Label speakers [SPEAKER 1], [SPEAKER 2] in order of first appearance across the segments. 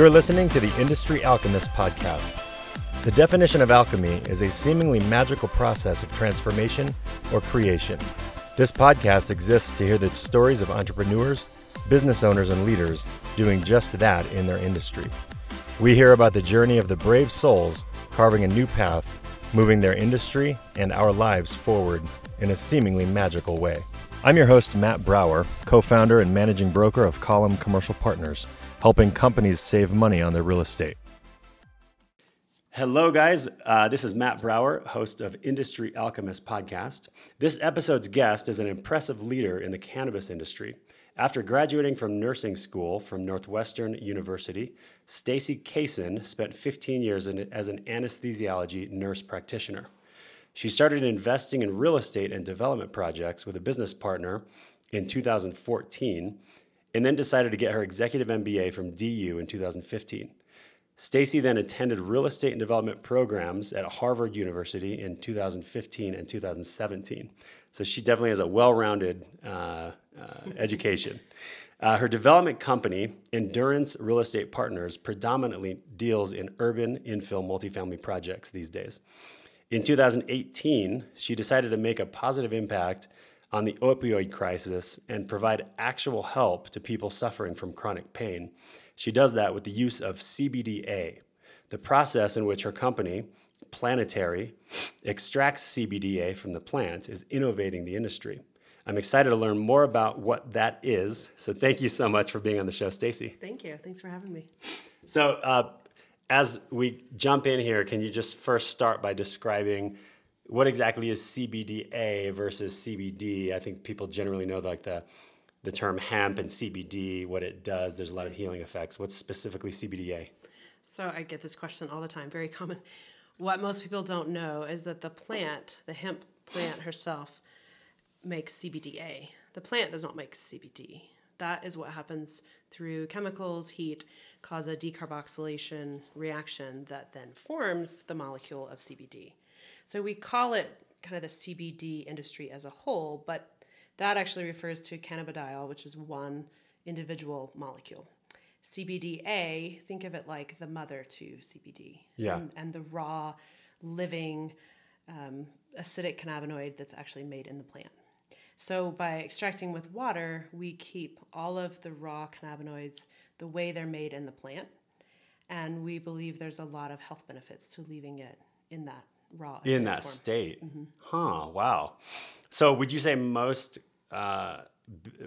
[SPEAKER 1] You're listening to the Industry Alchemist podcast. The definition of alchemy is a seemingly magical process of transformation or creation. This podcast exists to hear the stories of entrepreneurs, business owners, and leaders doing just that in their industry. We hear about the journey of the brave souls carving a new path, moving their industry and our lives forward in a seemingly magical way. I'm your host, Matt Brower, co founder and managing broker of Column Commercial Partners, helping companies save money on their real estate. Hello, guys. Uh, this is Matt Brower, host of Industry Alchemist podcast. This episode's guest is an impressive leader in the cannabis industry. After graduating from nursing school from Northwestern University, Stacy Kaysen spent 15 years in, as an anesthesiology nurse practitioner. She started investing in real estate and development projects with a business partner in 2014 and then decided to get her executive MBA from DU in 2015. Stacy then attended real estate and development programs at Harvard University in 2015 and 2017. So she definitely has a well rounded uh, uh, education. Uh, her development company, Endurance Real Estate Partners, predominantly deals in urban infill multifamily projects these days. In 2018, she decided to make a positive impact on the opioid crisis and provide actual help to people suffering from chronic pain she does that with the use of CBDA, the process in which her company, Planetarie, extracts CBDA from the plant, is innovating the industry. I'm excited to learn more about what that is. So thank you so much for being on the show, Stacy.
[SPEAKER 2] Thank you. Thanks for having me.
[SPEAKER 1] So, uh, as we jump in here, can you just first start by describing what exactly is CBDA versus CBD? I think people generally know like the the term hemp and CBD, what it does. There's a lot of healing effects. What's specifically CBDA?
[SPEAKER 2] So I get this question all the time, very common. What most people don't know is that the plant, the hemp plant herself, makes CBDA. The plant does not make CBD. That is what happens through chemicals, heat, cause a decarboxylation reaction that then forms the molecule of CBD. So we call it kind of the CBD industry as a whole, but that actually refers to cannabidiol, which is one individual molecule. CBDA, think of it like the mother to CBD.
[SPEAKER 1] Yeah.
[SPEAKER 2] And, and the raw, living um, acidic cannabinoid that's actually made in the plant. So by extracting with water, we keep all of the raw cannabinoids the way they're made in the plant. And we believe there's a lot of health benefits to leaving it in that raw
[SPEAKER 1] in that form. state. Mm-hmm. Huh, wow. So would you say most uh,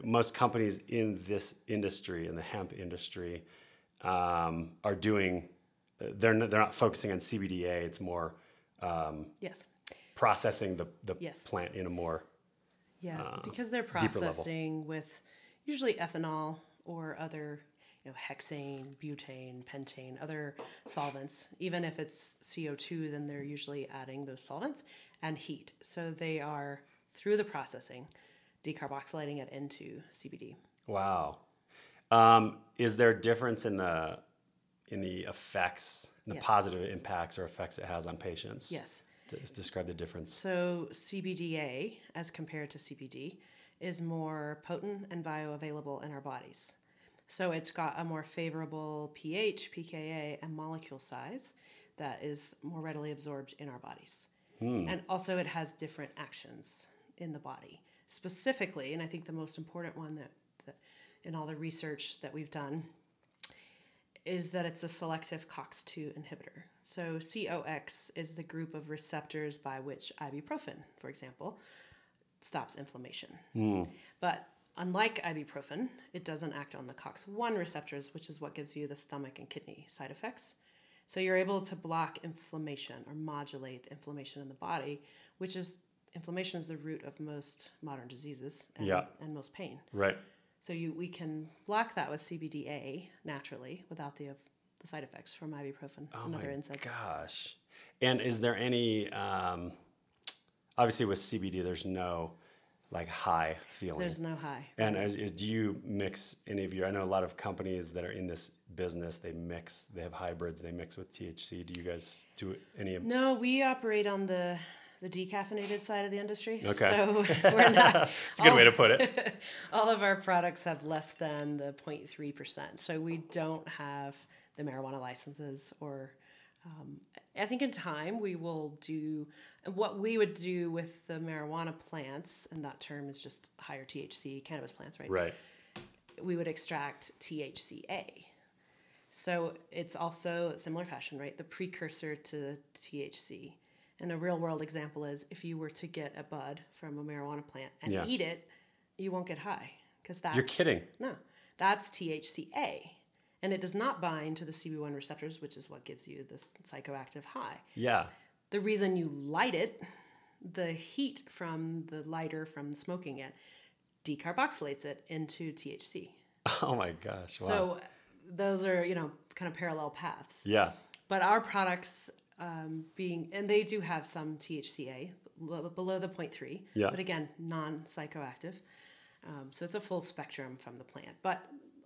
[SPEAKER 1] most companies in this industry, in the hemp industry, um, are doing. They're they're not focusing on CBDA. It's more
[SPEAKER 2] um, yes
[SPEAKER 1] processing the the yes. plant in a more
[SPEAKER 2] yeah uh, because they're processing with usually ethanol or other you know hexane, butane, pentane, other solvents. Even if it's CO two, then they're usually adding those solvents and heat. So they are through the processing decarboxylating it into CBD.
[SPEAKER 1] Wow. Um, is there a difference in the in the effects, the yes. positive impacts or effects it has on patients?
[SPEAKER 2] Yes.
[SPEAKER 1] describe the difference.
[SPEAKER 2] So CBDA, as compared to CBD, is more potent and bioavailable in our bodies. So it's got a more favorable pH, pKa, and molecule size that is more readily absorbed in our bodies. Hmm. And also, it has different actions in the body specifically, and I think the most important one that, that in all the research that we've done is that it's a selective COX2 inhibitor. So COX is the group of receptors by which ibuprofen, for example, stops inflammation. Mm. But unlike ibuprofen, it doesn't act on the COX1 receptors, which is what gives you the stomach and kidney side effects. So you're able to block inflammation or modulate the inflammation in the body, which is inflammation is the root of most modern diseases and, yeah. and most pain.
[SPEAKER 1] Right.
[SPEAKER 2] So you we can block that with CBDA naturally without the the side effects from ibuprofen
[SPEAKER 1] oh
[SPEAKER 2] and other NSAIDs.
[SPEAKER 1] Gosh. And is there any um, obviously with CBD there's no like high feeling.
[SPEAKER 2] There's no high.
[SPEAKER 1] And as, is, do you mix any of your? I know a lot of companies that are in this business. They mix. They have hybrids. They mix with THC. Do you guys do any? Of
[SPEAKER 2] No, we operate on the the decaffeinated side of the industry.
[SPEAKER 1] Okay.
[SPEAKER 2] So we're not.
[SPEAKER 1] It's a good all, way to put it.
[SPEAKER 2] all of our products have less than the 0.3%. So we don't have the marijuana licenses or um, I think in time we will do what we would do with the marijuana plants, and that term is just higher THC cannabis plants, right?
[SPEAKER 1] Right.
[SPEAKER 2] We would extract THCA. So it's also a similar fashion, right? The precursor to THC. And a real world example is if you were to get a bud from a marijuana plant and
[SPEAKER 1] Yeah.
[SPEAKER 2] eat it, you won't get high because that's
[SPEAKER 1] You're kidding.
[SPEAKER 2] No, that's THCA, and it does not bind to the CB1 receptors, which is what gives you this psychoactive high.
[SPEAKER 1] Yeah.
[SPEAKER 2] The reason you light it, the heat from the lighter from smoking it, decarboxylates it into THC.
[SPEAKER 1] Oh my gosh. Wow.
[SPEAKER 2] So those are you know kind of parallel paths.
[SPEAKER 1] yeah.
[SPEAKER 2] But our products um, being, and they do have some THCA below the 0.3,
[SPEAKER 1] Yeah.
[SPEAKER 2] but again, non psychoactive. Um, so it's a full spectrum from the plant. But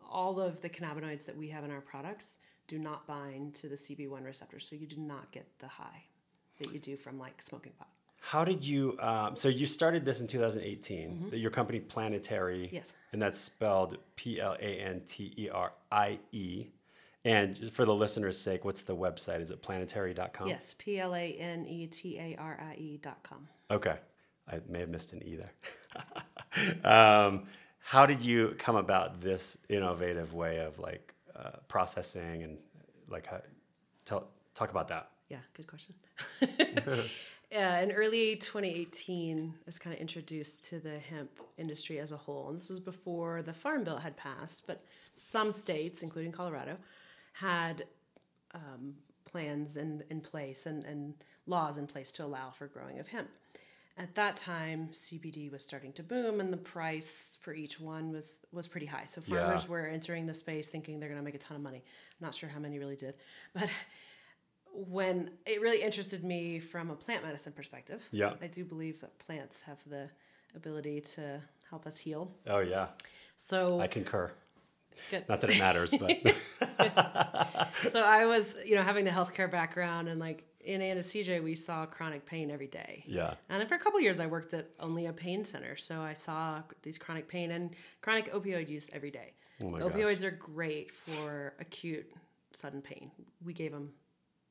[SPEAKER 2] all of the cannabinoids that we have in our products do not bind to the CB1 receptor. So you do not get the high that you do from like smoking pot.
[SPEAKER 1] How did you? Um, so you started this in 2018. Your company Planetarie.
[SPEAKER 2] Mm-hmm. Yes.
[SPEAKER 1] And that's spelled P L A N T E R I E. And for the listener's sake, what's the website? Is it planetarie.com?
[SPEAKER 2] Yes, P L A N E T A R I E dot com.
[SPEAKER 1] Okay. I may have missed an E there. um, how did you come about this innovative way of like uh, processing and like how, tell, talk about that?
[SPEAKER 2] Yeah, good question. uh, in early 2018, I was kind of introduced to the hemp industry as a whole. And this was before the Farm Bill had passed, but some states, including Colorado, had um, plans in, in place and, and laws in place to allow for growing of hemp. At that time, CBD was starting to boom, and the price for each one was was pretty high. So farmers
[SPEAKER 1] Yeah.
[SPEAKER 2] were entering the space thinking they're going to make a ton of money. I'm not sure how many really did, but when it really interested me from a plant medicine perspective,
[SPEAKER 1] Yeah.
[SPEAKER 2] I do believe that plants have the ability to help us heal.
[SPEAKER 1] Oh, yeah.
[SPEAKER 2] So
[SPEAKER 1] I concur.
[SPEAKER 2] Good.
[SPEAKER 1] Not that it matters, but
[SPEAKER 2] so I was, you know, having the healthcare background and like in anesthesia, we saw chronic pain every day.
[SPEAKER 1] yeah.
[SPEAKER 2] And for a couple years, I worked at only a pain center. So I saw these chronic pain and chronic opioid use every day.
[SPEAKER 1] Oh my gosh.
[SPEAKER 2] Opioids are great for acute sudden pain. We gave them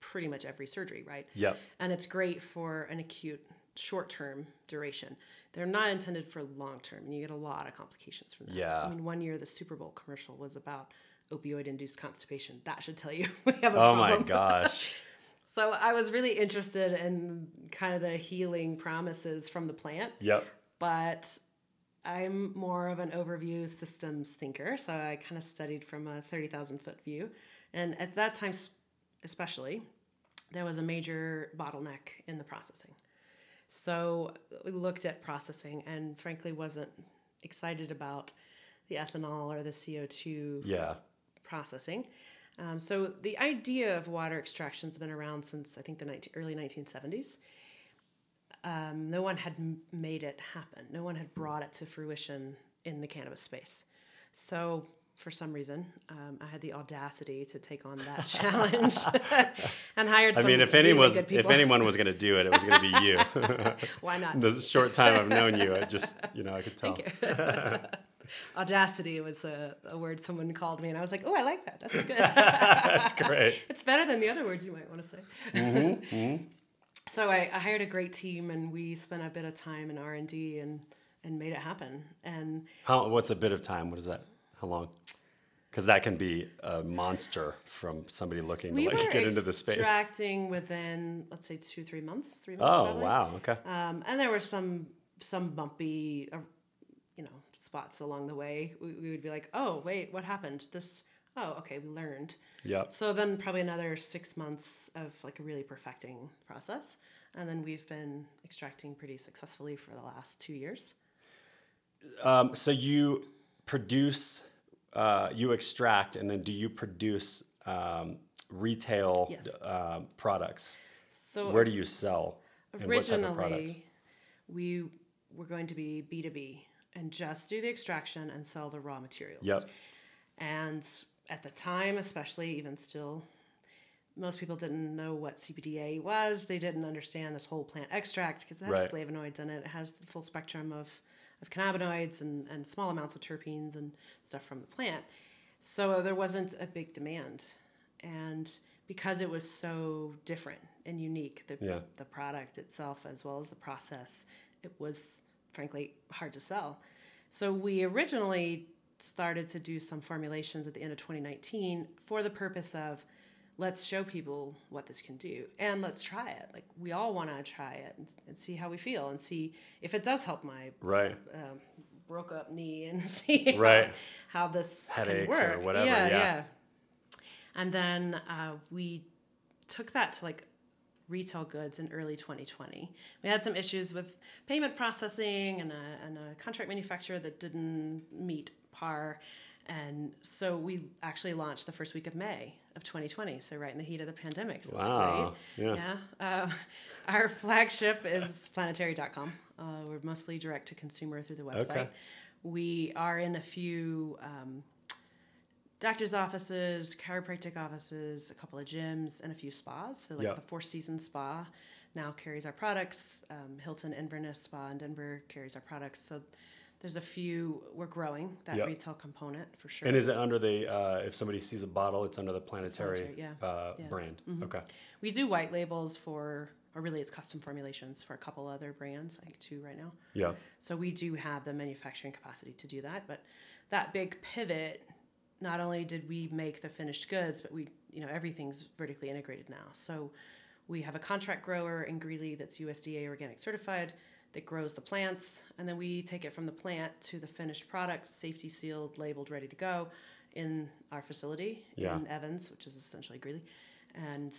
[SPEAKER 2] pretty much every surgery, right?
[SPEAKER 1] Yep.
[SPEAKER 2] And it's great for an acute short term duration. They're not intended for long term, and you get a lot of complications from that.
[SPEAKER 1] Yeah.
[SPEAKER 2] I mean, one year the Super Bowl commercial was about opioid induced constipation. That should tell you we have a
[SPEAKER 1] Oh
[SPEAKER 2] problem.
[SPEAKER 1] my gosh.
[SPEAKER 2] So I was really interested in kind of the healing promises from the plant,
[SPEAKER 1] Yep.
[SPEAKER 2] but I'm more of an overview systems thinker. So I kind of studied from a 30,000 foot view. And at that time, especially, there was a major bottleneck in the processing. So we looked at processing and frankly wasn't excited about the ethanol or the CO2
[SPEAKER 1] Yeah.
[SPEAKER 2] processing. Um, so the idea of water extraction has been around since I think the 19, early 1970s. Um, no one had m- made it happen. No one had brought it to fruition in the cannabis space. So for some reason, um, I had the audacity to take on that challenge and hired.
[SPEAKER 1] I
[SPEAKER 2] some
[SPEAKER 1] mean, if
[SPEAKER 2] really
[SPEAKER 1] anyone was, if anyone was going to do it, it was going to be you.
[SPEAKER 2] why not?
[SPEAKER 1] the short time I've known you, I just, you know, I could tell.
[SPEAKER 2] Audacity was a, a word someone called me, and I was like, "Oh, I like that. That's good."
[SPEAKER 1] That's great.
[SPEAKER 2] it's better than the other words you might want to say.
[SPEAKER 1] Mm-hmm,
[SPEAKER 2] So I, I hired a great team, and we spent a bit of time in R and D, and and made it happen. And
[SPEAKER 1] How, what's a bit of time? What is that? How long? Because that can be a monster from somebody looking
[SPEAKER 2] we
[SPEAKER 1] to like get into the space.
[SPEAKER 2] extracting within let's say two three months, three months.
[SPEAKER 1] Oh
[SPEAKER 2] probably.
[SPEAKER 1] wow. Okay.
[SPEAKER 2] Um, and there were some some bumpy, uh, spots along the way. We, we would be like, "Oh, wait, what happened? This." Oh, okay, we learned.
[SPEAKER 1] Yep.
[SPEAKER 2] So then probably another six months of like a really perfecting process. And then we've been extracting pretty successfully for the last two years.
[SPEAKER 1] Um, so you produce, uh, you extract, and then do you produce um, retail
[SPEAKER 2] Yes.
[SPEAKER 1] uh, products?
[SPEAKER 2] So
[SPEAKER 1] Where do you sell? and what type of products?
[SPEAKER 2] originally, we were going to be B2B and just do the extraction and sell the raw materials.
[SPEAKER 1] Yep.
[SPEAKER 2] And at the time, especially even still, most people didn't know what CBDA was. They didn't understand this whole plant extract because it has
[SPEAKER 1] Right.
[SPEAKER 2] flavonoids in it. It has the full spectrum of, of cannabinoids and, and small amounts of terpenes and stuff from the plant. So there wasn't a big demand. and because it was so different and unique, the
[SPEAKER 1] Yeah.
[SPEAKER 2] the product itself as well as the process, it was frankly hard to sell. So we originally started to do some formulations at the end of 2019 for the purpose of let's show people what this can do and let's try it. Like we all want to try it and, and see how we feel and see if it does help my
[SPEAKER 1] Right.
[SPEAKER 2] um, broke up knee and see how-
[SPEAKER 1] Right.
[SPEAKER 2] how, this
[SPEAKER 1] Headaches
[SPEAKER 2] can
[SPEAKER 1] or
[SPEAKER 2] work.
[SPEAKER 1] whatever,
[SPEAKER 2] Yeah,
[SPEAKER 1] yeah.
[SPEAKER 2] yeah. And then uh, we took that to like retail goods in early 2020. We had some issues with payment processing and a, and a contract manufacturer that didn't meet par. And so we actually launched the first week of May of 2020. So right in the heat of the pandemic. So
[SPEAKER 1] Wow,
[SPEAKER 2] it's great.
[SPEAKER 1] yeah.
[SPEAKER 2] Yeah. Uh, our flagship is planetarie.com. Uh, we're mostly direct to consumer through the website.
[SPEAKER 1] Okay.
[SPEAKER 2] We are in a few um, doctor's offices, chiropractic offices, a couple of gyms, and a few spas. So, like
[SPEAKER 1] Yeah.
[SPEAKER 2] the Four Seasons Spa now carries our products. Um, Hilton Inverness Spa in Denver carries our products. So, there's a few. We're growing that
[SPEAKER 1] Yeah.
[SPEAKER 2] retail component for sure.
[SPEAKER 1] And is it under the uh, if somebody sees a bottle, it's under the planetarie,
[SPEAKER 2] Planetarie, yeah.
[SPEAKER 1] Uh,
[SPEAKER 2] Yeah. Mm-hmm.
[SPEAKER 1] brand? Okay.
[SPEAKER 2] we do white labels for, or really, it's custom formulations for a couple other brands. I think two right now.
[SPEAKER 1] Yeah.
[SPEAKER 2] So we do have the manufacturing capacity to do that. But that big pivot, not only did we make the finished goods, but we, you know, everything's vertically integrated now. So we have a contract grower in Greeley that's USDA organic certified that grows the plants, and then we take it from the plant to the finished product, safety sealed, labeled, ready to go in our facility
[SPEAKER 1] Yeah.
[SPEAKER 2] in Evans, which is essentially Greeley, and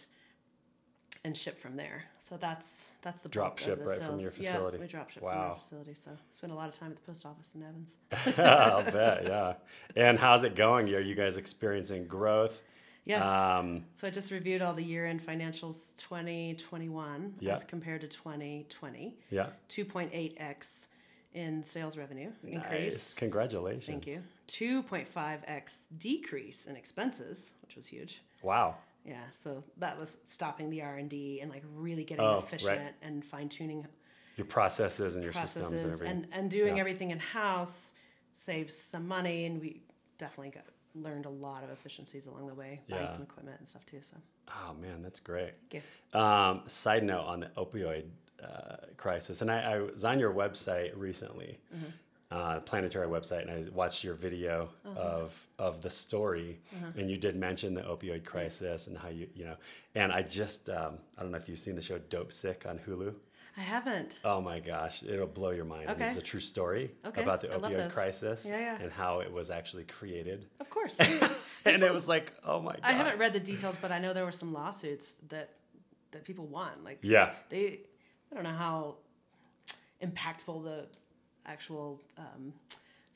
[SPEAKER 2] and ship from there. So that's that's the
[SPEAKER 1] Drop ship
[SPEAKER 2] the
[SPEAKER 1] right from your facility.
[SPEAKER 2] Yeah, we drop ship from our facility. So spend a lot of time at the post office in Evans.
[SPEAKER 1] I'll bet. Yeah. And how's it going? Are you guys experiencing growth?
[SPEAKER 2] Yes.
[SPEAKER 1] Um,
[SPEAKER 2] so I just reviewed all the year-end financials 2021
[SPEAKER 1] Yeah.
[SPEAKER 2] as compared to 2020.
[SPEAKER 1] yeah.
[SPEAKER 2] 2.8x in sales revenue
[SPEAKER 1] Nice.
[SPEAKER 2] increase.
[SPEAKER 1] Congratulations.
[SPEAKER 2] Thank you. 2.5x decrease in expenses, which was huge.
[SPEAKER 1] Wow.
[SPEAKER 2] Yeah, so that was stopping the R and D and like really getting
[SPEAKER 1] Oh, right.
[SPEAKER 2] efficient and fine tuning
[SPEAKER 1] Your processes and your systems and everything.
[SPEAKER 2] and, and doing
[SPEAKER 1] Yeah.
[SPEAKER 2] everything in house saves some money and we definitely got learned a lot of efficiencies along the way buying
[SPEAKER 1] Yeah.
[SPEAKER 2] some equipment and stuff too so
[SPEAKER 1] oh man, that's great.
[SPEAKER 2] thank you
[SPEAKER 1] Um, side note on the opioid uh, crisis, and I, I was on your website recently,
[SPEAKER 2] Mm-hmm.
[SPEAKER 1] Uh, planetarie website, and I watched your video
[SPEAKER 2] Oh,
[SPEAKER 1] of of the story,
[SPEAKER 2] Uh-huh.
[SPEAKER 1] and you did mention the opioid crisis and how you you know, and I just um, I don't know if you've seen the show Dopesick on Hulu.
[SPEAKER 2] i haven't
[SPEAKER 1] Oh my gosh, it'll blow your mind.
[SPEAKER 2] Okay.
[SPEAKER 1] It's a true story
[SPEAKER 2] Okay,
[SPEAKER 1] about the
[SPEAKER 2] I
[SPEAKER 1] opioid crisis
[SPEAKER 2] Yeah, yeah.
[SPEAKER 1] and how it was actually created.
[SPEAKER 2] of course
[SPEAKER 1] and it was like, oh my god.
[SPEAKER 2] i haven't read the details but i know there were some lawsuits that that people won like
[SPEAKER 1] Yeah.
[SPEAKER 2] they i don't know how impactful the actual um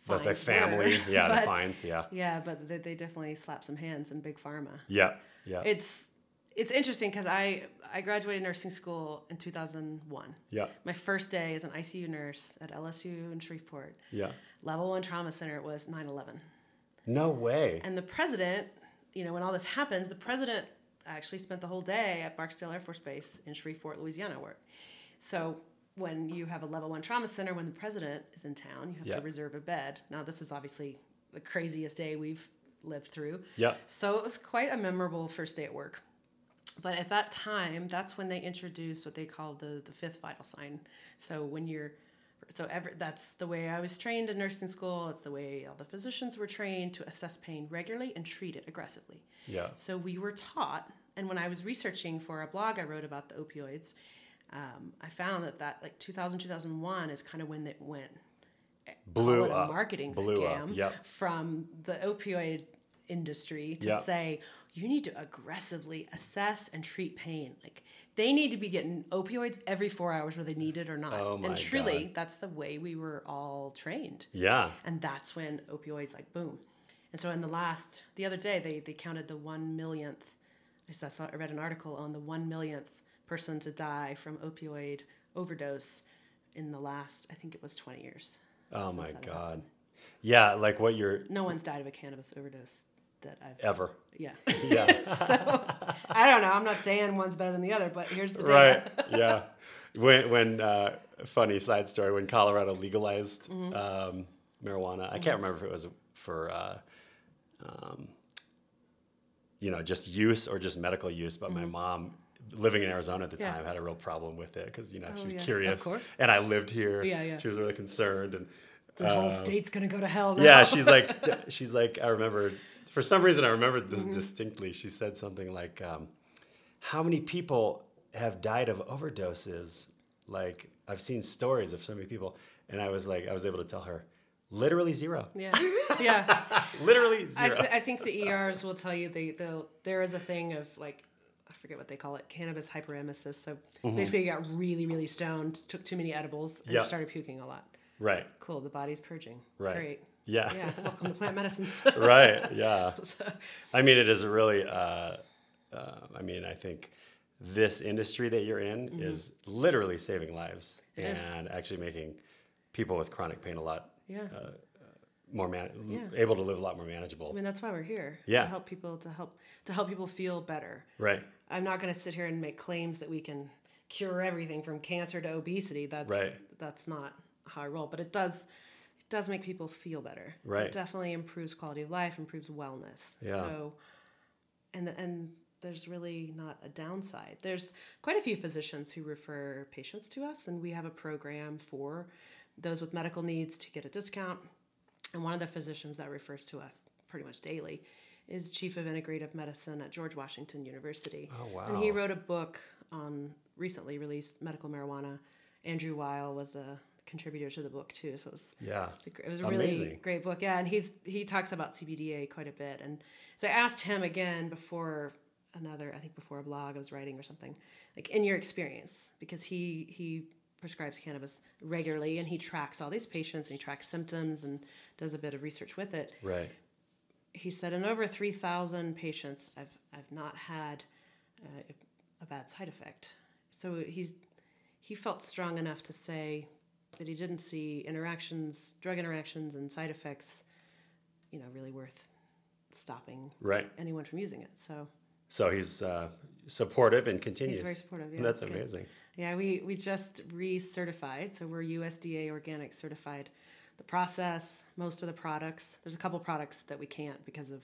[SPEAKER 1] The, the family,
[SPEAKER 2] were,
[SPEAKER 1] yeah, the
[SPEAKER 2] but-
[SPEAKER 1] fines, yeah.
[SPEAKER 2] yeah but they, they definitely slapped some hands in big pharma
[SPEAKER 1] Yeah. Yeah.
[SPEAKER 2] it's it's interesting because I I graduated nursing school in 2001.
[SPEAKER 1] yeah.
[SPEAKER 2] My first day as an ICU nurse at LSU in Shreveport.
[SPEAKER 1] Yeah.
[SPEAKER 2] Level one trauma center was 9/11,
[SPEAKER 1] No way.
[SPEAKER 2] and the president, you know, when all this happens, the president actually spent the whole day at Barksdale Air Force Base in Shreveport, Louisiana. Work. So when you have a level one trauma center, when the president is in town, you have
[SPEAKER 1] Yeah.
[SPEAKER 2] to reserve a bed. Now this is obviously the craziest day we've lived through.
[SPEAKER 1] Yeah.
[SPEAKER 2] So it was quite a memorable first day at work. But at that time, that's when they introduced what they call the the fifth vital sign. So when you're so ever that's the way I was trained in nursing school. It's the way all the physicians were trained to assess pain regularly and treat it aggressively.
[SPEAKER 1] Yeah.
[SPEAKER 2] So we were taught, and when I was researching for a blog I wrote about the opioids, um, I found that that like 2000 2001 is kind of when it went
[SPEAKER 1] Blew up.
[SPEAKER 2] a marketing
[SPEAKER 1] Blew
[SPEAKER 2] scam
[SPEAKER 1] yep.
[SPEAKER 2] from the opioid industry to
[SPEAKER 1] Yep.
[SPEAKER 2] say you need to aggressively assess and treat pain. Like they need to be getting opioids every four hours whether they need it or not.
[SPEAKER 1] Oh
[SPEAKER 2] and truly,
[SPEAKER 1] God.
[SPEAKER 2] that's the way we were all trained.
[SPEAKER 1] Yeah.
[SPEAKER 2] And that's when opioids like boom. And so in the last the other day they they counted the one millionth. I saw I read an article on the one millionth person to die from opioid overdose in the last I think it was twenty years.
[SPEAKER 1] Oh my God.
[SPEAKER 2] happened.
[SPEAKER 1] Yeah. Like what you're
[SPEAKER 2] No one's died of a cannabis overdose that I've
[SPEAKER 1] ever.
[SPEAKER 2] yeah.
[SPEAKER 1] Yeah.
[SPEAKER 2] so I don't know. I'm not saying one's better than the other, but here's the data.
[SPEAKER 1] right. Yeah. When, when uh, funny side story, when Colorado legalized
[SPEAKER 2] Mm-hmm.
[SPEAKER 1] um, marijuana, I can't remember if it was for uh, um, you know, just use or just medical use. But my mom, living in Arizona at the.
[SPEAKER 2] Yeah.
[SPEAKER 1] time, had a real problem with it because you know she
[SPEAKER 2] Oh,
[SPEAKER 1] was
[SPEAKER 2] yeah.
[SPEAKER 1] Curious, and I lived here.
[SPEAKER 2] Yeah, yeah.
[SPEAKER 1] She was really concerned, and
[SPEAKER 2] The whole state's gonna go to hell. Now.
[SPEAKER 1] Yeah, she's like, she's like, I remember, for some reason, I remember this
[SPEAKER 2] Mm-hmm.
[SPEAKER 1] distinctly. She said something like, um, "How many people have died of overdoses? Like, I've seen stories of so many people." And I was like, I was able to tell her, literally zero.
[SPEAKER 2] yeah, yeah.
[SPEAKER 1] Literally
[SPEAKER 2] I,
[SPEAKER 1] zero.
[SPEAKER 2] th- I think the ERs will tell you they they'll, there is a thing of like I forget what they call it cannabis hyperemesis. So basically, you got really really stoned, took too many edibles, and
[SPEAKER 1] Mm-hmm.
[SPEAKER 2] Started puking a lot.
[SPEAKER 1] right.
[SPEAKER 2] Cool, the body's purging.
[SPEAKER 1] Right.
[SPEAKER 2] Great.
[SPEAKER 1] Yeah.
[SPEAKER 2] Yeah. Welcome to plant medicines.
[SPEAKER 1] right. Yeah.
[SPEAKER 2] So,
[SPEAKER 1] I mean, it is really. Uh, uh, I mean, I think this industry that you're in is literally saving lives
[SPEAKER 2] Mm-hmm. It is.
[SPEAKER 1] and actually making people with chronic pain a lot
[SPEAKER 2] yeah.
[SPEAKER 1] More man-
[SPEAKER 2] Yeah.
[SPEAKER 1] able to live a lot more manageable.
[SPEAKER 2] I mean, that's why we're here.
[SPEAKER 1] Yeah.
[SPEAKER 2] To help people to help to help people feel better.
[SPEAKER 1] right.
[SPEAKER 2] I'm not going to sit here and make claims that we can cure everything from cancer to obesity. That's
[SPEAKER 1] Right.
[SPEAKER 2] that's not how I roll. But it does it does make people feel better.
[SPEAKER 1] Right.
[SPEAKER 2] It definitely improves quality of life, improves wellness.
[SPEAKER 1] Yeah.
[SPEAKER 2] So and and there's really not a downside. There's quite a few physicians who refer patients to us, and we have a program for those with medical needs to get a discount. And one of the physicians that refers to us pretty much daily is chief of integrative medicine at George Washington University.
[SPEAKER 1] Oh, wow.
[SPEAKER 2] And he wrote a book on recently released medical marijuana. Andrew Weil was a contributor to the book too, so it was
[SPEAKER 1] Yeah.
[SPEAKER 2] it's a, it was a really great book. Yeah, and he's he talks about CBDA quite a bit. And so I asked him again before another, I think before a blog I was writing or something, like in your experience, because he he prescribes cannabis regularly and he tracks all these patients and he tracks symptoms and does a bit of research with it.
[SPEAKER 1] Right.
[SPEAKER 2] He said in over three thousand patients, I've I've not had uh, a bad side effect. So he's he felt strong enough to say that he didn't see interactions, drug interactions, and side effects, you know, really worth stopping
[SPEAKER 1] Right.
[SPEAKER 2] anyone from using it. So
[SPEAKER 1] So he's uh, supportive and continues.
[SPEAKER 2] he's very supportive. Yeah,
[SPEAKER 1] That's
[SPEAKER 2] amazing. good. Yeah, we, we just recertified, so we're USDA organic certified. The process, most of the products, there's a couple products that we can't because of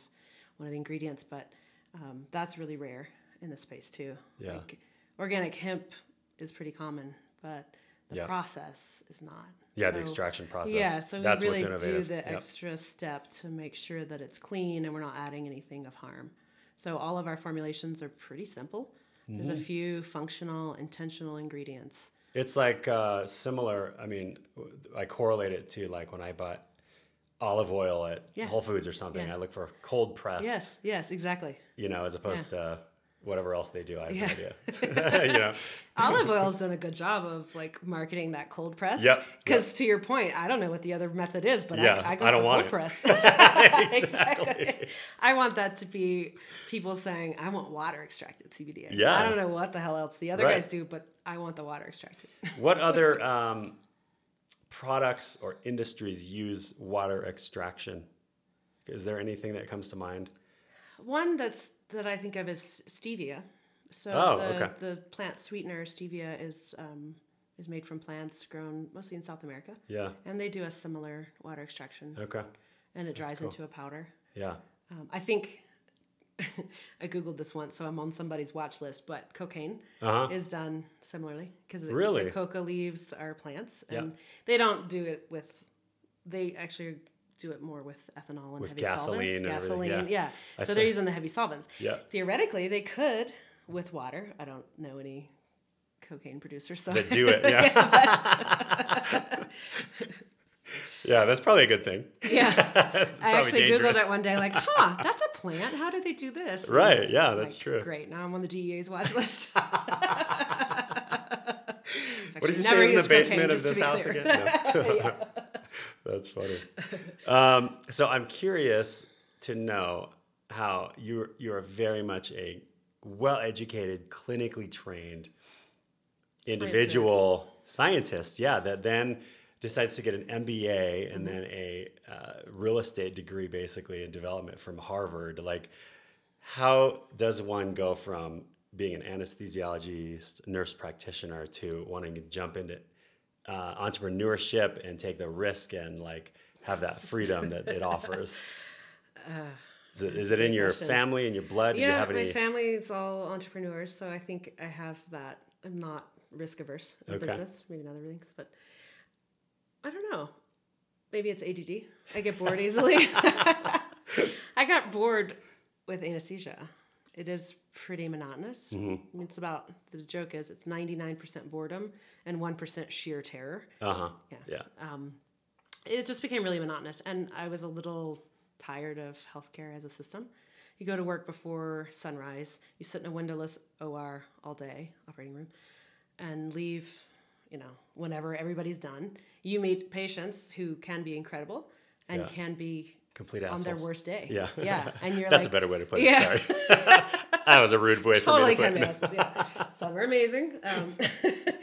[SPEAKER 2] one of the ingredients, but um, that's really rare in the space too.
[SPEAKER 1] Yeah.
[SPEAKER 2] Like, organic hemp is pretty common, but the
[SPEAKER 1] Yeah.
[SPEAKER 2] process is not.
[SPEAKER 1] Yeah, the extraction process.
[SPEAKER 2] Yeah, so
[SPEAKER 1] That's
[SPEAKER 2] we really do the
[SPEAKER 1] Yep.
[SPEAKER 2] extra step to make sure that it's clean and we're not adding anything of harm. So all of our formulations are pretty simple. There's a
[SPEAKER 1] Mm-hmm.
[SPEAKER 2] few functional, intentional ingredients.
[SPEAKER 1] It's like uh, similar. I mean, I correlate it to like when I bought olive oil at
[SPEAKER 2] Yeah.
[SPEAKER 1] Whole Foods or something.
[SPEAKER 2] Yeah.
[SPEAKER 1] I look for cold pressed.
[SPEAKER 2] Yes, yes, exactly.
[SPEAKER 1] You know, as opposed to whatever else they do. I have
[SPEAKER 2] Yeah.
[SPEAKER 1] no idea. you know.
[SPEAKER 2] Olive oil's done a good job of like marketing that cold press.
[SPEAKER 1] Yep,
[SPEAKER 2] Because to your point, I don't know what the other method is, but
[SPEAKER 1] Yeah,
[SPEAKER 2] I, I go
[SPEAKER 1] I don't want
[SPEAKER 2] cold
[SPEAKER 1] it.
[SPEAKER 2] pressed.
[SPEAKER 1] exactly.
[SPEAKER 2] I want that to be people saying, I want water extracted CBD.
[SPEAKER 1] Yeah.
[SPEAKER 2] I don't know what the hell else the other
[SPEAKER 1] Right.
[SPEAKER 2] guys do, but I want the water extracted.
[SPEAKER 1] What other um, products or industries use water extraction? Is there anything that comes to mind?
[SPEAKER 2] One that's that I think of is stevia. So
[SPEAKER 1] Oh,
[SPEAKER 2] the,
[SPEAKER 1] okay.
[SPEAKER 2] the plant sweetener stevia is um, is made from plants grown mostly in South America,
[SPEAKER 1] Yeah.
[SPEAKER 2] and they do a similar water extraction,
[SPEAKER 1] Okay.
[SPEAKER 2] and it dries
[SPEAKER 1] cool.
[SPEAKER 2] into a powder.
[SPEAKER 1] Yeah.
[SPEAKER 2] Um, I think I googled this once, so I'm on somebody's watch list. But cocaine
[SPEAKER 1] Uh huh.
[SPEAKER 2] is done similarly because
[SPEAKER 1] Really?
[SPEAKER 2] the coca leaves are plants,
[SPEAKER 1] Yeah.
[SPEAKER 2] and they don't do it with. They actually do it more with ethanol and
[SPEAKER 1] With
[SPEAKER 2] heavy
[SPEAKER 1] gasoline
[SPEAKER 2] solvents.
[SPEAKER 1] and
[SPEAKER 2] Gasoline,
[SPEAKER 1] yeah.
[SPEAKER 2] yeah.
[SPEAKER 1] I
[SPEAKER 2] so
[SPEAKER 1] see.
[SPEAKER 2] they're using the heavy solvents.
[SPEAKER 1] Yeah.
[SPEAKER 2] Theoretically, they could with water. I don't know any cocaine producers, so
[SPEAKER 1] That do it. Yeah. yeah, that's probably a good thing.
[SPEAKER 2] yeah. I actually
[SPEAKER 1] dangerous.
[SPEAKER 2] googled it one day, like, huh, that's a plant. How do they do this? And
[SPEAKER 1] Right. Yeah,
[SPEAKER 2] I'm
[SPEAKER 1] that's
[SPEAKER 2] like,
[SPEAKER 1] true.
[SPEAKER 2] Great. Now I'm on the DEA's watch list.
[SPEAKER 1] What did you say in the basement of this house
[SPEAKER 2] clear.
[SPEAKER 1] again? No. That's funny. Um, so I'm curious to know how you're you're very much a well-educated, clinically trained individual scientist. Yeah, that then decides to get an MBA and then a uh, real estate degree, basically in development from Harvard. Like, how does one go from being an anesthesiologist, nurse practitioner, to wanting to jump into uh, entrepreneurship and take the risk and like have that freedom that it offers? Is it, is it in your
[SPEAKER 2] question.
[SPEAKER 1] family and your blood? Do you
[SPEAKER 2] Yeah,
[SPEAKER 1] have
[SPEAKER 2] my family is all entrepreneurs, so I think I have that. I'm not risk averse in
[SPEAKER 1] Okay.
[SPEAKER 2] business, maybe in other things, but I don't know. Maybe it's ADD. I get bored easily. I got bored with anesthesia. It is pretty monotonous.
[SPEAKER 1] Mm-hmm.
[SPEAKER 2] I mean, It's about the joke is it's 99% boredom and 1% sheer terror.
[SPEAKER 1] Uh huh.
[SPEAKER 2] Yeah.
[SPEAKER 1] Yeah.
[SPEAKER 2] it just became really monotonous and i was a little tired of healthcare as a system you go to work before sunrise you sit in a windowless or all day operating room and leave you know whenever everybody's done you meet patients who can be incredible and
[SPEAKER 1] Yeah.
[SPEAKER 2] can be
[SPEAKER 1] Complete
[SPEAKER 2] on their worst day
[SPEAKER 1] Yeah.
[SPEAKER 2] yeah and you're
[SPEAKER 1] That's
[SPEAKER 2] like
[SPEAKER 1] a better way to put it.
[SPEAKER 2] Yeah.
[SPEAKER 1] Sorry. that was a rude way for
[SPEAKER 2] totally
[SPEAKER 1] me to put
[SPEAKER 2] be
[SPEAKER 1] it.
[SPEAKER 2] assholes, yeah some are amazing um,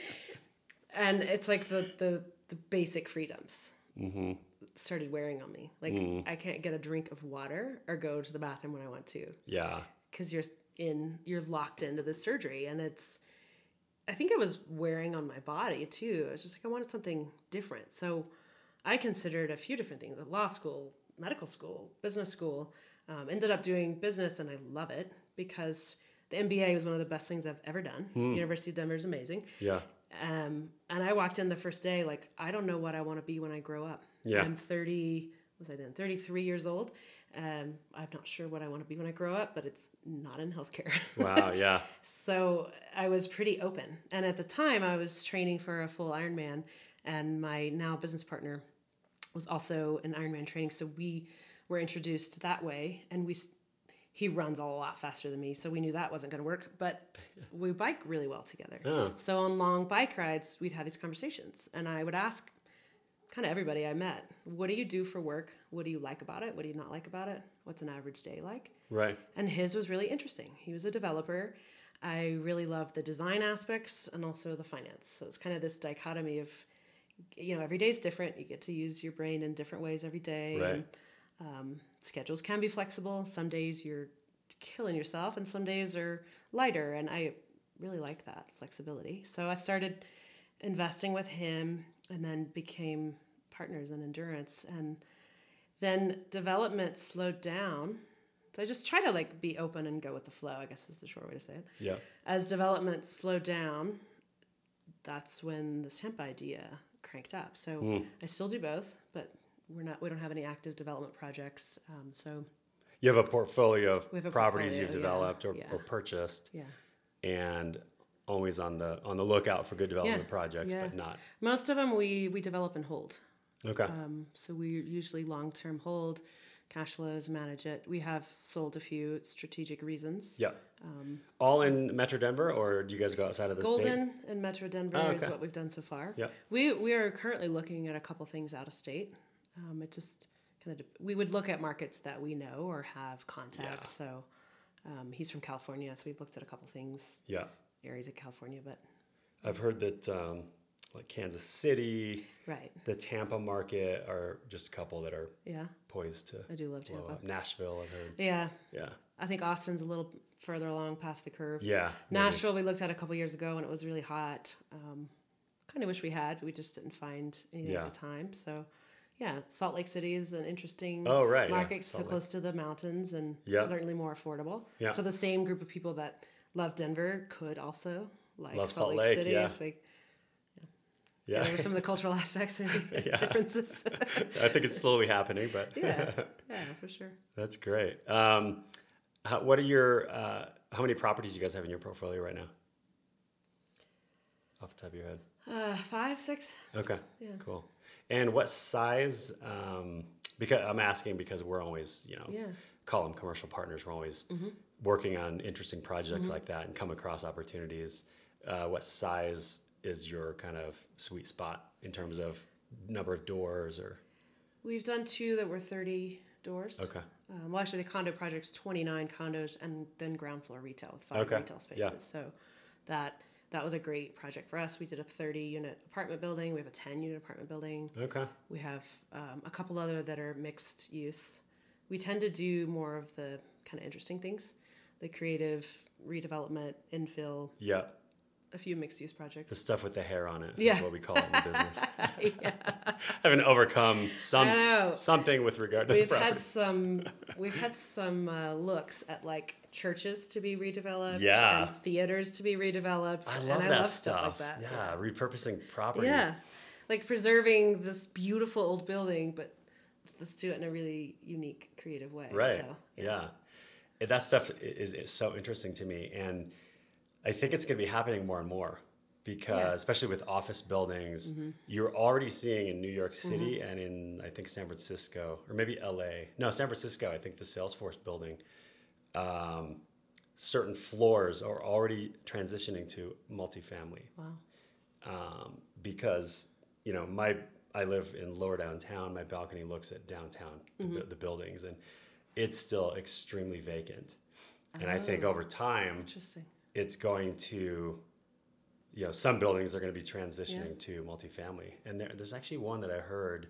[SPEAKER 2] and it's like the the, the basic freedoms
[SPEAKER 1] Mm-hmm.
[SPEAKER 2] started wearing on me like i can't get a drink of water or go to the bathroom when i want to
[SPEAKER 1] Yeah.
[SPEAKER 2] because you're in you're locked into this surgery and it's i think it was wearing on my body too I was just like i wanted something different so i considered a few different things law school medical school business school um, ended up doing business and i love it because the mba was one of the best things i've ever done university of denver is amazing
[SPEAKER 1] Yeah.
[SPEAKER 2] um, and I walked in the first day like I don't know what I want to be when I grow up.
[SPEAKER 1] Yeah.
[SPEAKER 2] I'm 30. Was I then 33 years old? Um, I'm not sure what I want to be when I grow up, but it's not in healthcare.
[SPEAKER 1] Wow. Yeah.
[SPEAKER 2] so I was pretty open. And at the time, I was training for a full Ironman, and my now business partner was also in Ironman training. So we were introduced that way, and we. He runs a lot faster than me, so we knew that wasn't going to work. But we bike really well together.
[SPEAKER 1] Oh.
[SPEAKER 2] So on long bike rides, we'd have these conversations, and I would ask kind of everybody I met, "What do you do for work? What do you like about it? What do you not like about it? What's an average day like?"
[SPEAKER 1] Right.
[SPEAKER 2] And his was really interesting. He was a developer. I really loved the design aspects and also the finance. So it's kind of this dichotomy of, you know, every day is different. You get to use your brain in different ways every day.
[SPEAKER 1] Right.
[SPEAKER 2] And um, schedules can be flexible. Some days you're killing yourself, and some days are lighter. And I really like that flexibility. So I started investing with him and then became partners in endurance. And then development slowed down. So I just try to like be open and go with the flow, I guess is the short way to say it.
[SPEAKER 1] Yeah.
[SPEAKER 2] As development slowed down, that's when this hemp idea cranked up. So
[SPEAKER 1] Hmm.
[SPEAKER 2] I still do both, but we're not we don't have any active development projects. Um, so
[SPEAKER 1] You have a portfolio of
[SPEAKER 2] a
[SPEAKER 1] properties
[SPEAKER 2] portfolio,
[SPEAKER 1] you've
[SPEAKER 2] yeah,
[SPEAKER 1] developed or,
[SPEAKER 2] yeah.
[SPEAKER 1] or purchased,
[SPEAKER 2] yeah.
[SPEAKER 1] and always on the on the lookout for good development
[SPEAKER 2] Yeah,
[SPEAKER 1] projects,
[SPEAKER 2] yeah.
[SPEAKER 1] but not.
[SPEAKER 2] Most of them we we develop and hold.
[SPEAKER 1] Okay.
[SPEAKER 2] Um, so we usually long term hold, cash flows, manage it. We have sold a few strategic reasons.
[SPEAKER 1] yeah. All in Metro Denver, or do you guys go outside of the state?
[SPEAKER 2] Golden and Metro Denver
[SPEAKER 1] Oh,
[SPEAKER 2] is what we've done so far.
[SPEAKER 1] Yeah.
[SPEAKER 2] We we are currently looking at a couple things out of state. Um, it just kind of we would look at markets that we know or have contacts. So um, he's from California, so we've looked at a couple things
[SPEAKER 1] Yeah.
[SPEAKER 2] areas of California, but
[SPEAKER 1] I've heard that um, like Kansas City,
[SPEAKER 2] right,
[SPEAKER 1] the Tampa market are just a couple that are
[SPEAKER 2] yeah,
[SPEAKER 1] poised to
[SPEAKER 2] I do love Tampa.
[SPEAKER 1] up. Nashville, I've heard.
[SPEAKER 2] Yeah,
[SPEAKER 1] Yeah.
[SPEAKER 2] I think Austin's a little further along past the curve.
[SPEAKER 1] Yeah. maybe.
[SPEAKER 2] Nashville, we looked at a couple years ago and it was really hot. Um, kind of wish we had, but we just didn't find anything
[SPEAKER 1] Yeah.
[SPEAKER 2] at the time. So, yeah, Salt Lake City is an interesting
[SPEAKER 1] Oh, right, yeah,
[SPEAKER 2] market, so
[SPEAKER 1] Lake.
[SPEAKER 2] close to the mountains and
[SPEAKER 1] Yeah.
[SPEAKER 2] certainly more affordable.
[SPEAKER 1] Yeah.
[SPEAKER 2] So the same group of people that love Denver could also like
[SPEAKER 1] Love
[SPEAKER 2] Salt,
[SPEAKER 1] Salt
[SPEAKER 2] Lake,
[SPEAKER 1] Lake,
[SPEAKER 2] City
[SPEAKER 1] yeah.
[SPEAKER 2] if they.
[SPEAKER 1] Yeah.
[SPEAKER 2] There were some of the cultural aspects maybe
[SPEAKER 1] Yeah.
[SPEAKER 2] differences.
[SPEAKER 1] I think it's slowly happening, but
[SPEAKER 2] yeah, yeah, for sure.
[SPEAKER 1] that's great. Um, how, what are your uh, how many properties you guys have in your portfolio right now? Off the top of your head.
[SPEAKER 2] Uh, five, six.
[SPEAKER 1] Okay.
[SPEAKER 2] Yeah.
[SPEAKER 1] Cool. And what size? Um, because I'm asking because we're always, you know,
[SPEAKER 2] Yeah. Mm-hmm.
[SPEAKER 1] call them commercial partners. We're always working on interesting projects like that and come across opportunities. Uh, what size is your kind of sweet spot in terms of number of doors or?
[SPEAKER 2] We've done two that were 30 doors.
[SPEAKER 1] Okay.
[SPEAKER 2] Um, well, actually, the condo project's 29 condos and then ground floor retail with five
[SPEAKER 1] Okay,
[SPEAKER 2] retail spaces.
[SPEAKER 1] yeah.
[SPEAKER 2] So that that was a great project for us. We did a 30 unit apartment building. We have a 10 unit apartment building.
[SPEAKER 1] Okay.
[SPEAKER 2] We have um, a couple other that are mixed use. We tend to do more of the kind of interesting things, the creative redevelopment, infill,
[SPEAKER 1] Yeah.
[SPEAKER 2] A few mixed use projects.
[SPEAKER 1] The stuff with the hair on it is
[SPEAKER 2] Yeah.
[SPEAKER 1] what we call it in the business.
[SPEAKER 2] yeah.
[SPEAKER 1] Having overcome some something with regard to
[SPEAKER 2] We've
[SPEAKER 1] the
[SPEAKER 2] had
[SPEAKER 1] property.
[SPEAKER 2] some we've had some uh, looks at like churches to be redeveloped
[SPEAKER 1] Yeah.
[SPEAKER 2] and theaters to be redeveloped.
[SPEAKER 1] I
[SPEAKER 2] and
[SPEAKER 1] love
[SPEAKER 2] I
[SPEAKER 1] that
[SPEAKER 2] love
[SPEAKER 1] stuff.
[SPEAKER 2] like that.
[SPEAKER 1] Yeah, repurposing properties.
[SPEAKER 2] Yeah. Like preserving this beautiful old building, but let's do it in a really unique, creative way.
[SPEAKER 1] Right.
[SPEAKER 2] So,
[SPEAKER 1] yeah. And That stuff is, is so interesting to me. And I think it's going to be happening more and more because,
[SPEAKER 2] Yeah.
[SPEAKER 1] especially with office buildings,
[SPEAKER 2] Mm-hmm.
[SPEAKER 1] you're already seeing in New York City and in, I think, San Francisco or maybe LA. No, San Francisco, I think the Salesforce building, um, certain floors are already transitioning to multifamily
[SPEAKER 2] Wow.
[SPEAKER 1] um, because you know my I live in lower downtown. My balcony looks at downtown, the, bu- the buildings, and it's still extremely vacant. And I think over time,
[SPEAKER 2] Interesting.
[SPEAKER 1] It's going to, you know, some buildings are going to be transitioning to multifamily. And there, there's actually one that I heard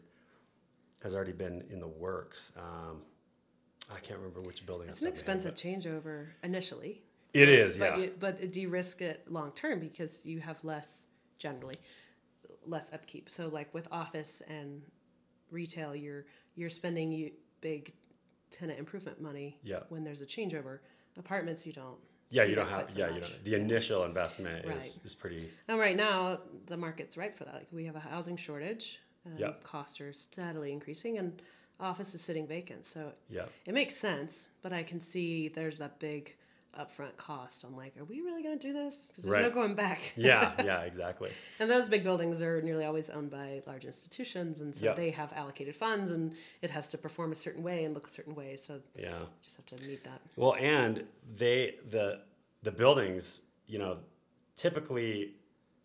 [SPEAKER 1] has already been in the works. Um, I can't remember which building.
[SPEAKER 2] It's an
[SPEAKER 1] the top head,
[SPEAKER 2] expensive changeover initially.
[SPEAKER 1] It is,
[SPEAKER 2] But
[SPEAKER 1] yeah.
[SPEAKER 2] you, but de-risk it long term because you have less generally less upkeep. So like with office and retail, you're you're spending you big tenant improvement money
[SPEAKER 1] Yeah.
[SPEAKER 2] when there's a changeover. Apartments you don't.
[SPEAKER 1] Yeah, you don't have.
[SPEAKER 2] so
[SPEAKER 1] yeah, you don't. The initial investment is
[SPEAKER 2] Right.
[SPEAKER 1] is pretty.
[SPEAKER 2] And right now the market's right for that. Like we have a housing shortage. Um, and
[SPEAKER 1] Yeah.
[SPEAKER 2] Costs are steadily increasing, and office is sitting vacant. So
[SPEAKER 1] Yeah.
[SPEAKER 2] it makes sense, but I can see there's that big upfront cost. I'm like, are we really going to do this? Because there's no going back.
[SPEAKER 1] Yeah, yeah, exactly.
[SPEAKER 2] And those big buildings are nearly always owned by large institutions, and so
[SPEAKER 1] Yep.
[SPEAKER 2] they have allocated funds, and it has to perform a certain way and look a certain way. So you
[SPEAKER 1] Yeah.
[SPEAKER 2] just have to meet that.
[SPEAKER 1] Well, and they the the buildings, you know, typically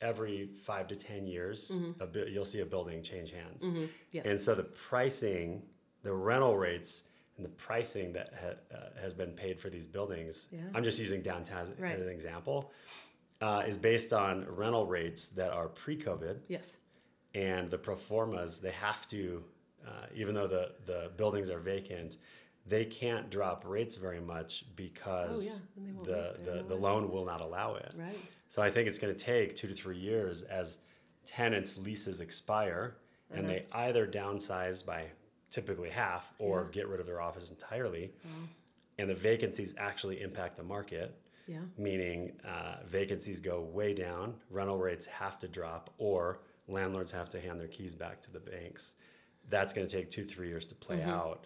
[SPEAKER 1] every five to ten years,
[SPEAKER 2] Mm-hmm.
[SPEAKER 1] a bit, you'll see a building change hands,
[SPEAKER 2] Yes.
[SPEAKER 1] and so the pricing, the rental rates, and the pricing that ha, uh, has been paid for these buildings.
[SPEAKER 2] Yeah.
[SPEAKER 1] I'm just using downtown as,
[SPEAKER 2] Right.
[SPEAKER 1] as an example. Uh, is based on rental rates that are pre-COVID,
[SPEAKER 2] yes.
[SPEAKER 1] and the pro formas they have to uh, even though the, the buildings are vacant they can't drop rates very much because
[SPEAKER 2] they won't
[SPEAKER 1] the, the, the loan will not allow it
[SPEAKER 2] Right.
[SPEAKER 1] so i think it's going to take two to three years as tenants leases expire and they either downsize by typically half or get rid of their office entirely and the vacancies actually impact the market
[SPEAKER 2] Yeah.
[SPEAKER 1] meaning uh, vacancies go way down, rental rates have to drop, or landlords have to hand their keys back to the banks. That's going to take two, three years to play
[SPEAKER 2] Mm-hmm.
[SPEAKER 1] out.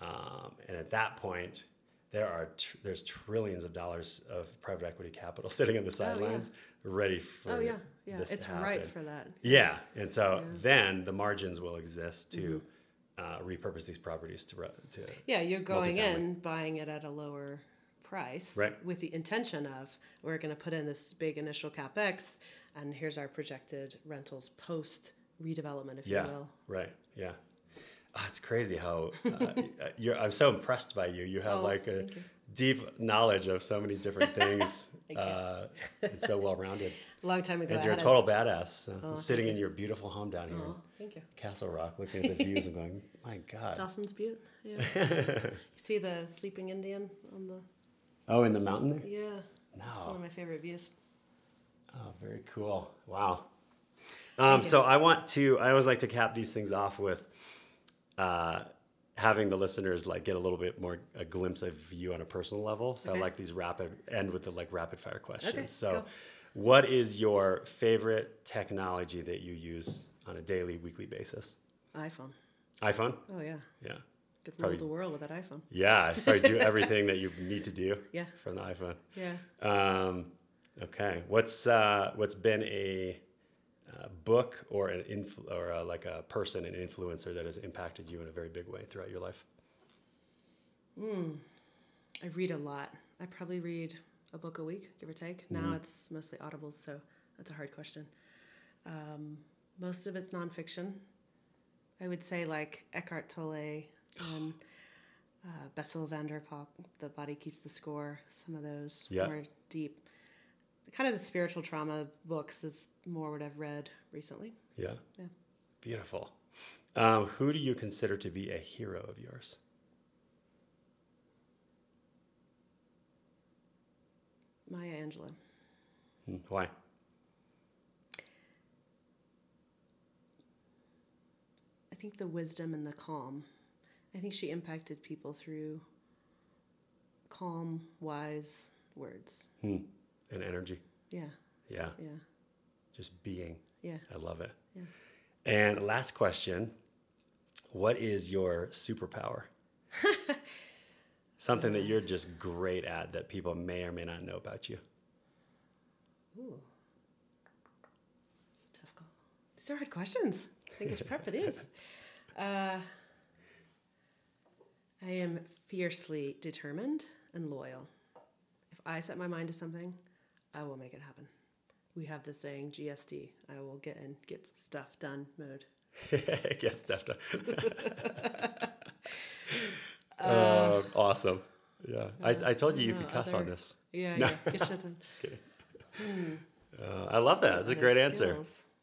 [SPEAKER 1] Um, and at that point, there are tr- there's trillions of dollars of private equity capital sitting on the
[SPEAKER 2] Oh, yeah.
[SPEAKER 1] sidelines, ready for
[SPEAKER 2] Oh yeah. Yeah. It's ripe for that.
[SPEAKER 1] Yeah, and so then the margins will exist to uh, repurpose these properties to to
[SPEAKER 2] Yeah, you're going in, buying it at a lower price
[SPEAKER 1] Right.
[SPEAKER 2] with the intention of we're going to put in this big initial capex, and here's our projected rentals post redevelopment, if
[SPEAKER 1] Yeah,
[SPEAKER 2] you will.
[SPEAKER 1] right. Yeah. Oh, it's crazy how uh, you're. I'm so impressed by you. You have
[SPEAKER 2] Oh,
[SPEAKER 1] like a
[SPEAKER 2] you.
[SPEAKER 1] Deep knowledge of so many different things. Uh, it's so well rounded,
[SPEAKER 2] A long time ago,
[SPEAKER 1] and you're a total badass. So
[SPEAKER 2] Oh,
[SPEAKER 1] sitting in your beautiful home down here,
[SPEAKER 2] Oh, thank you.
[SPEAKER 1] Castle Rock, looking at the views and going, "My God."
[SPEAKER 2] Dawson's Butte. Yeah. you see the sleeping Indian on the
[SPEAKER 1] Oh, in the mountain there.
[SPEAKER 2] yeah. It's one of my favorite views.
[SPEAKER 1] Oh, very cool. Wow. Um, so I want to. I always like to cap these things off with uh, having the listeners like get a little bit more a glimpse of you on a personal level. So I like these rapid end with the like rapid fire questions.
[SPEAKER 2] Okay,
[SPEAKER 1] so,
[SPEAKER 2] go.
[SPEAKER 1] what is your favorite technology that you use on a daily, weekly basis?
[SPEAKER 2] iPhone.
[SPEAKER 1] iPhone.
[SPEAKER 2] Oh yeah.
[SPEAKER 1] Yeah.
[SPEAKER 2] Could
[SPEAKER 1] Probably-
[SPEAKER 2] rule the world with that iPhone.
[SPEAKER 1] Yeah, it's probably do everything that you need to do
[SPEAKER 2] Yeah.
[SPEAKER 1] from the iPhone.
[SPEAKER 2] Yeah.
[SPEAKER 1] Um, okay, what's uh, what's been a uh, book or an influ- or uh, like a person, an influencer that has impacted you in a very big way throughout your life?
[SPEAKER 2] I read a lot. I probably read a book a week, give or take. Now it's mostly audibles, so that's a hard question. Um, most of it's nonfiction. I would say like Eckhart Tolle and uh, Bessel van der Kolk, The Body Keeps the Score, some of those
[SPEAKER 1] Yeah.
[SPEAKER 2] more deep kind of the spiritual trauma books is more what I've read recently.
[SPEAKER 1] Yeah.
[SPEAKER 2] Yeah.
[SPEAKER 1] Beautiful. Um, who do you consider to be a hero of yours?
[SPEAKER 2] Maya Angelou.
[SPEAKER 1] Hmm, why?
[SPEAKER 2] I think the wisdom and the calm. I think she impacted people through calm, wise words.
[SPEAKER 1] Hmm. And energy.
[SPEAKER 2] Yeah,
[SPEAKER 1] Yeah.
[SPEAKER 2] yeah,
[SPEAKER 1] Just being.
[SPEAKER 2] yeah.
[SPEAKER 1] I love it.
[SPEAKER 2] Yeah.
[SPEAKER 1] And last question What is your superpower? Something that you're just great at that people may or may not know about you.
[SPEAKER 2] Ooh. It's a tough call. These are hard questions. I think I should prep for these. Uh, I am fiercely determined and loyal. If I set my mind to something, I will make it happen. We have the saying GSD. I will get in, get stuff done mode.
[SPEAKER 1] Get stuff done. Uh, awesome. Yeah. I, I told you you
[SPEAKER 2] no,
[SPEAKER 1] could cuss on this.
[SPEAKER 2] Yeah,
[SPEAKER 1] No.
[SPEAKER 2] yeah. Get shit done.
[SPEAKER 1] Just kidding. Uh, I love that. That's a
[SPEAKER 2] Other
[SPEAKER 1] great answer.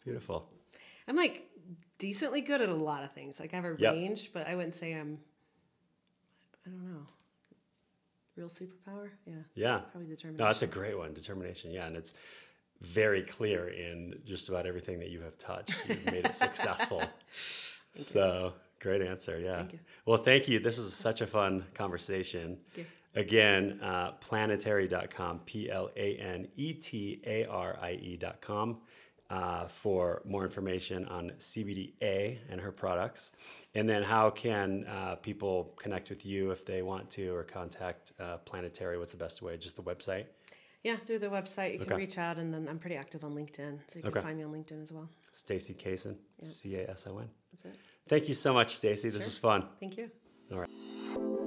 [SPEAKER 1] Beautiful.
[SPEAKER 2] I'm like decently good at a lot of things. Like I have a
[SPEAKER 1] Yep.
[SPEAKER 2] range, but I wouldn't say I'm. I don't know. Real superpower? Yeah,
[SPEAKER 1] Yeah.
[SPEAKER 2] probably determination.
[SPEAKER 1] No, that's a great one. Determination. Yeah. And it's very clear in just about everything that you have touched. You've made it successful. so great answer. Yeah.
[SPEAKER 2] Thank you.
[SPEAKER 1] Well, thank you. This is such a fun conversation. Again, uh, planetarie.com, P L A N E T A R I E.com, uh, for more information on CBDA and her products. And then, how can uh, people connect with you if they want to or contact uh, Planetarie? What's the best way? Just the website?
[SPEAKER 2] Yeah, through the website you can reach out, and then I'm pretty active on LinkedIn, so you can
[SPEAKER 1] Okay.
[SPEAKER 2] find me on LinkedIn as well.
[SPEAKER 1] Stacy Cason, C A S O N.
[SPEAKER 2] That's it.
[SPEAKER 1] Thank you so much, Stacy. This was fun.
[SPEAKER 2] Thank you.
[SPEAKER 1] All right.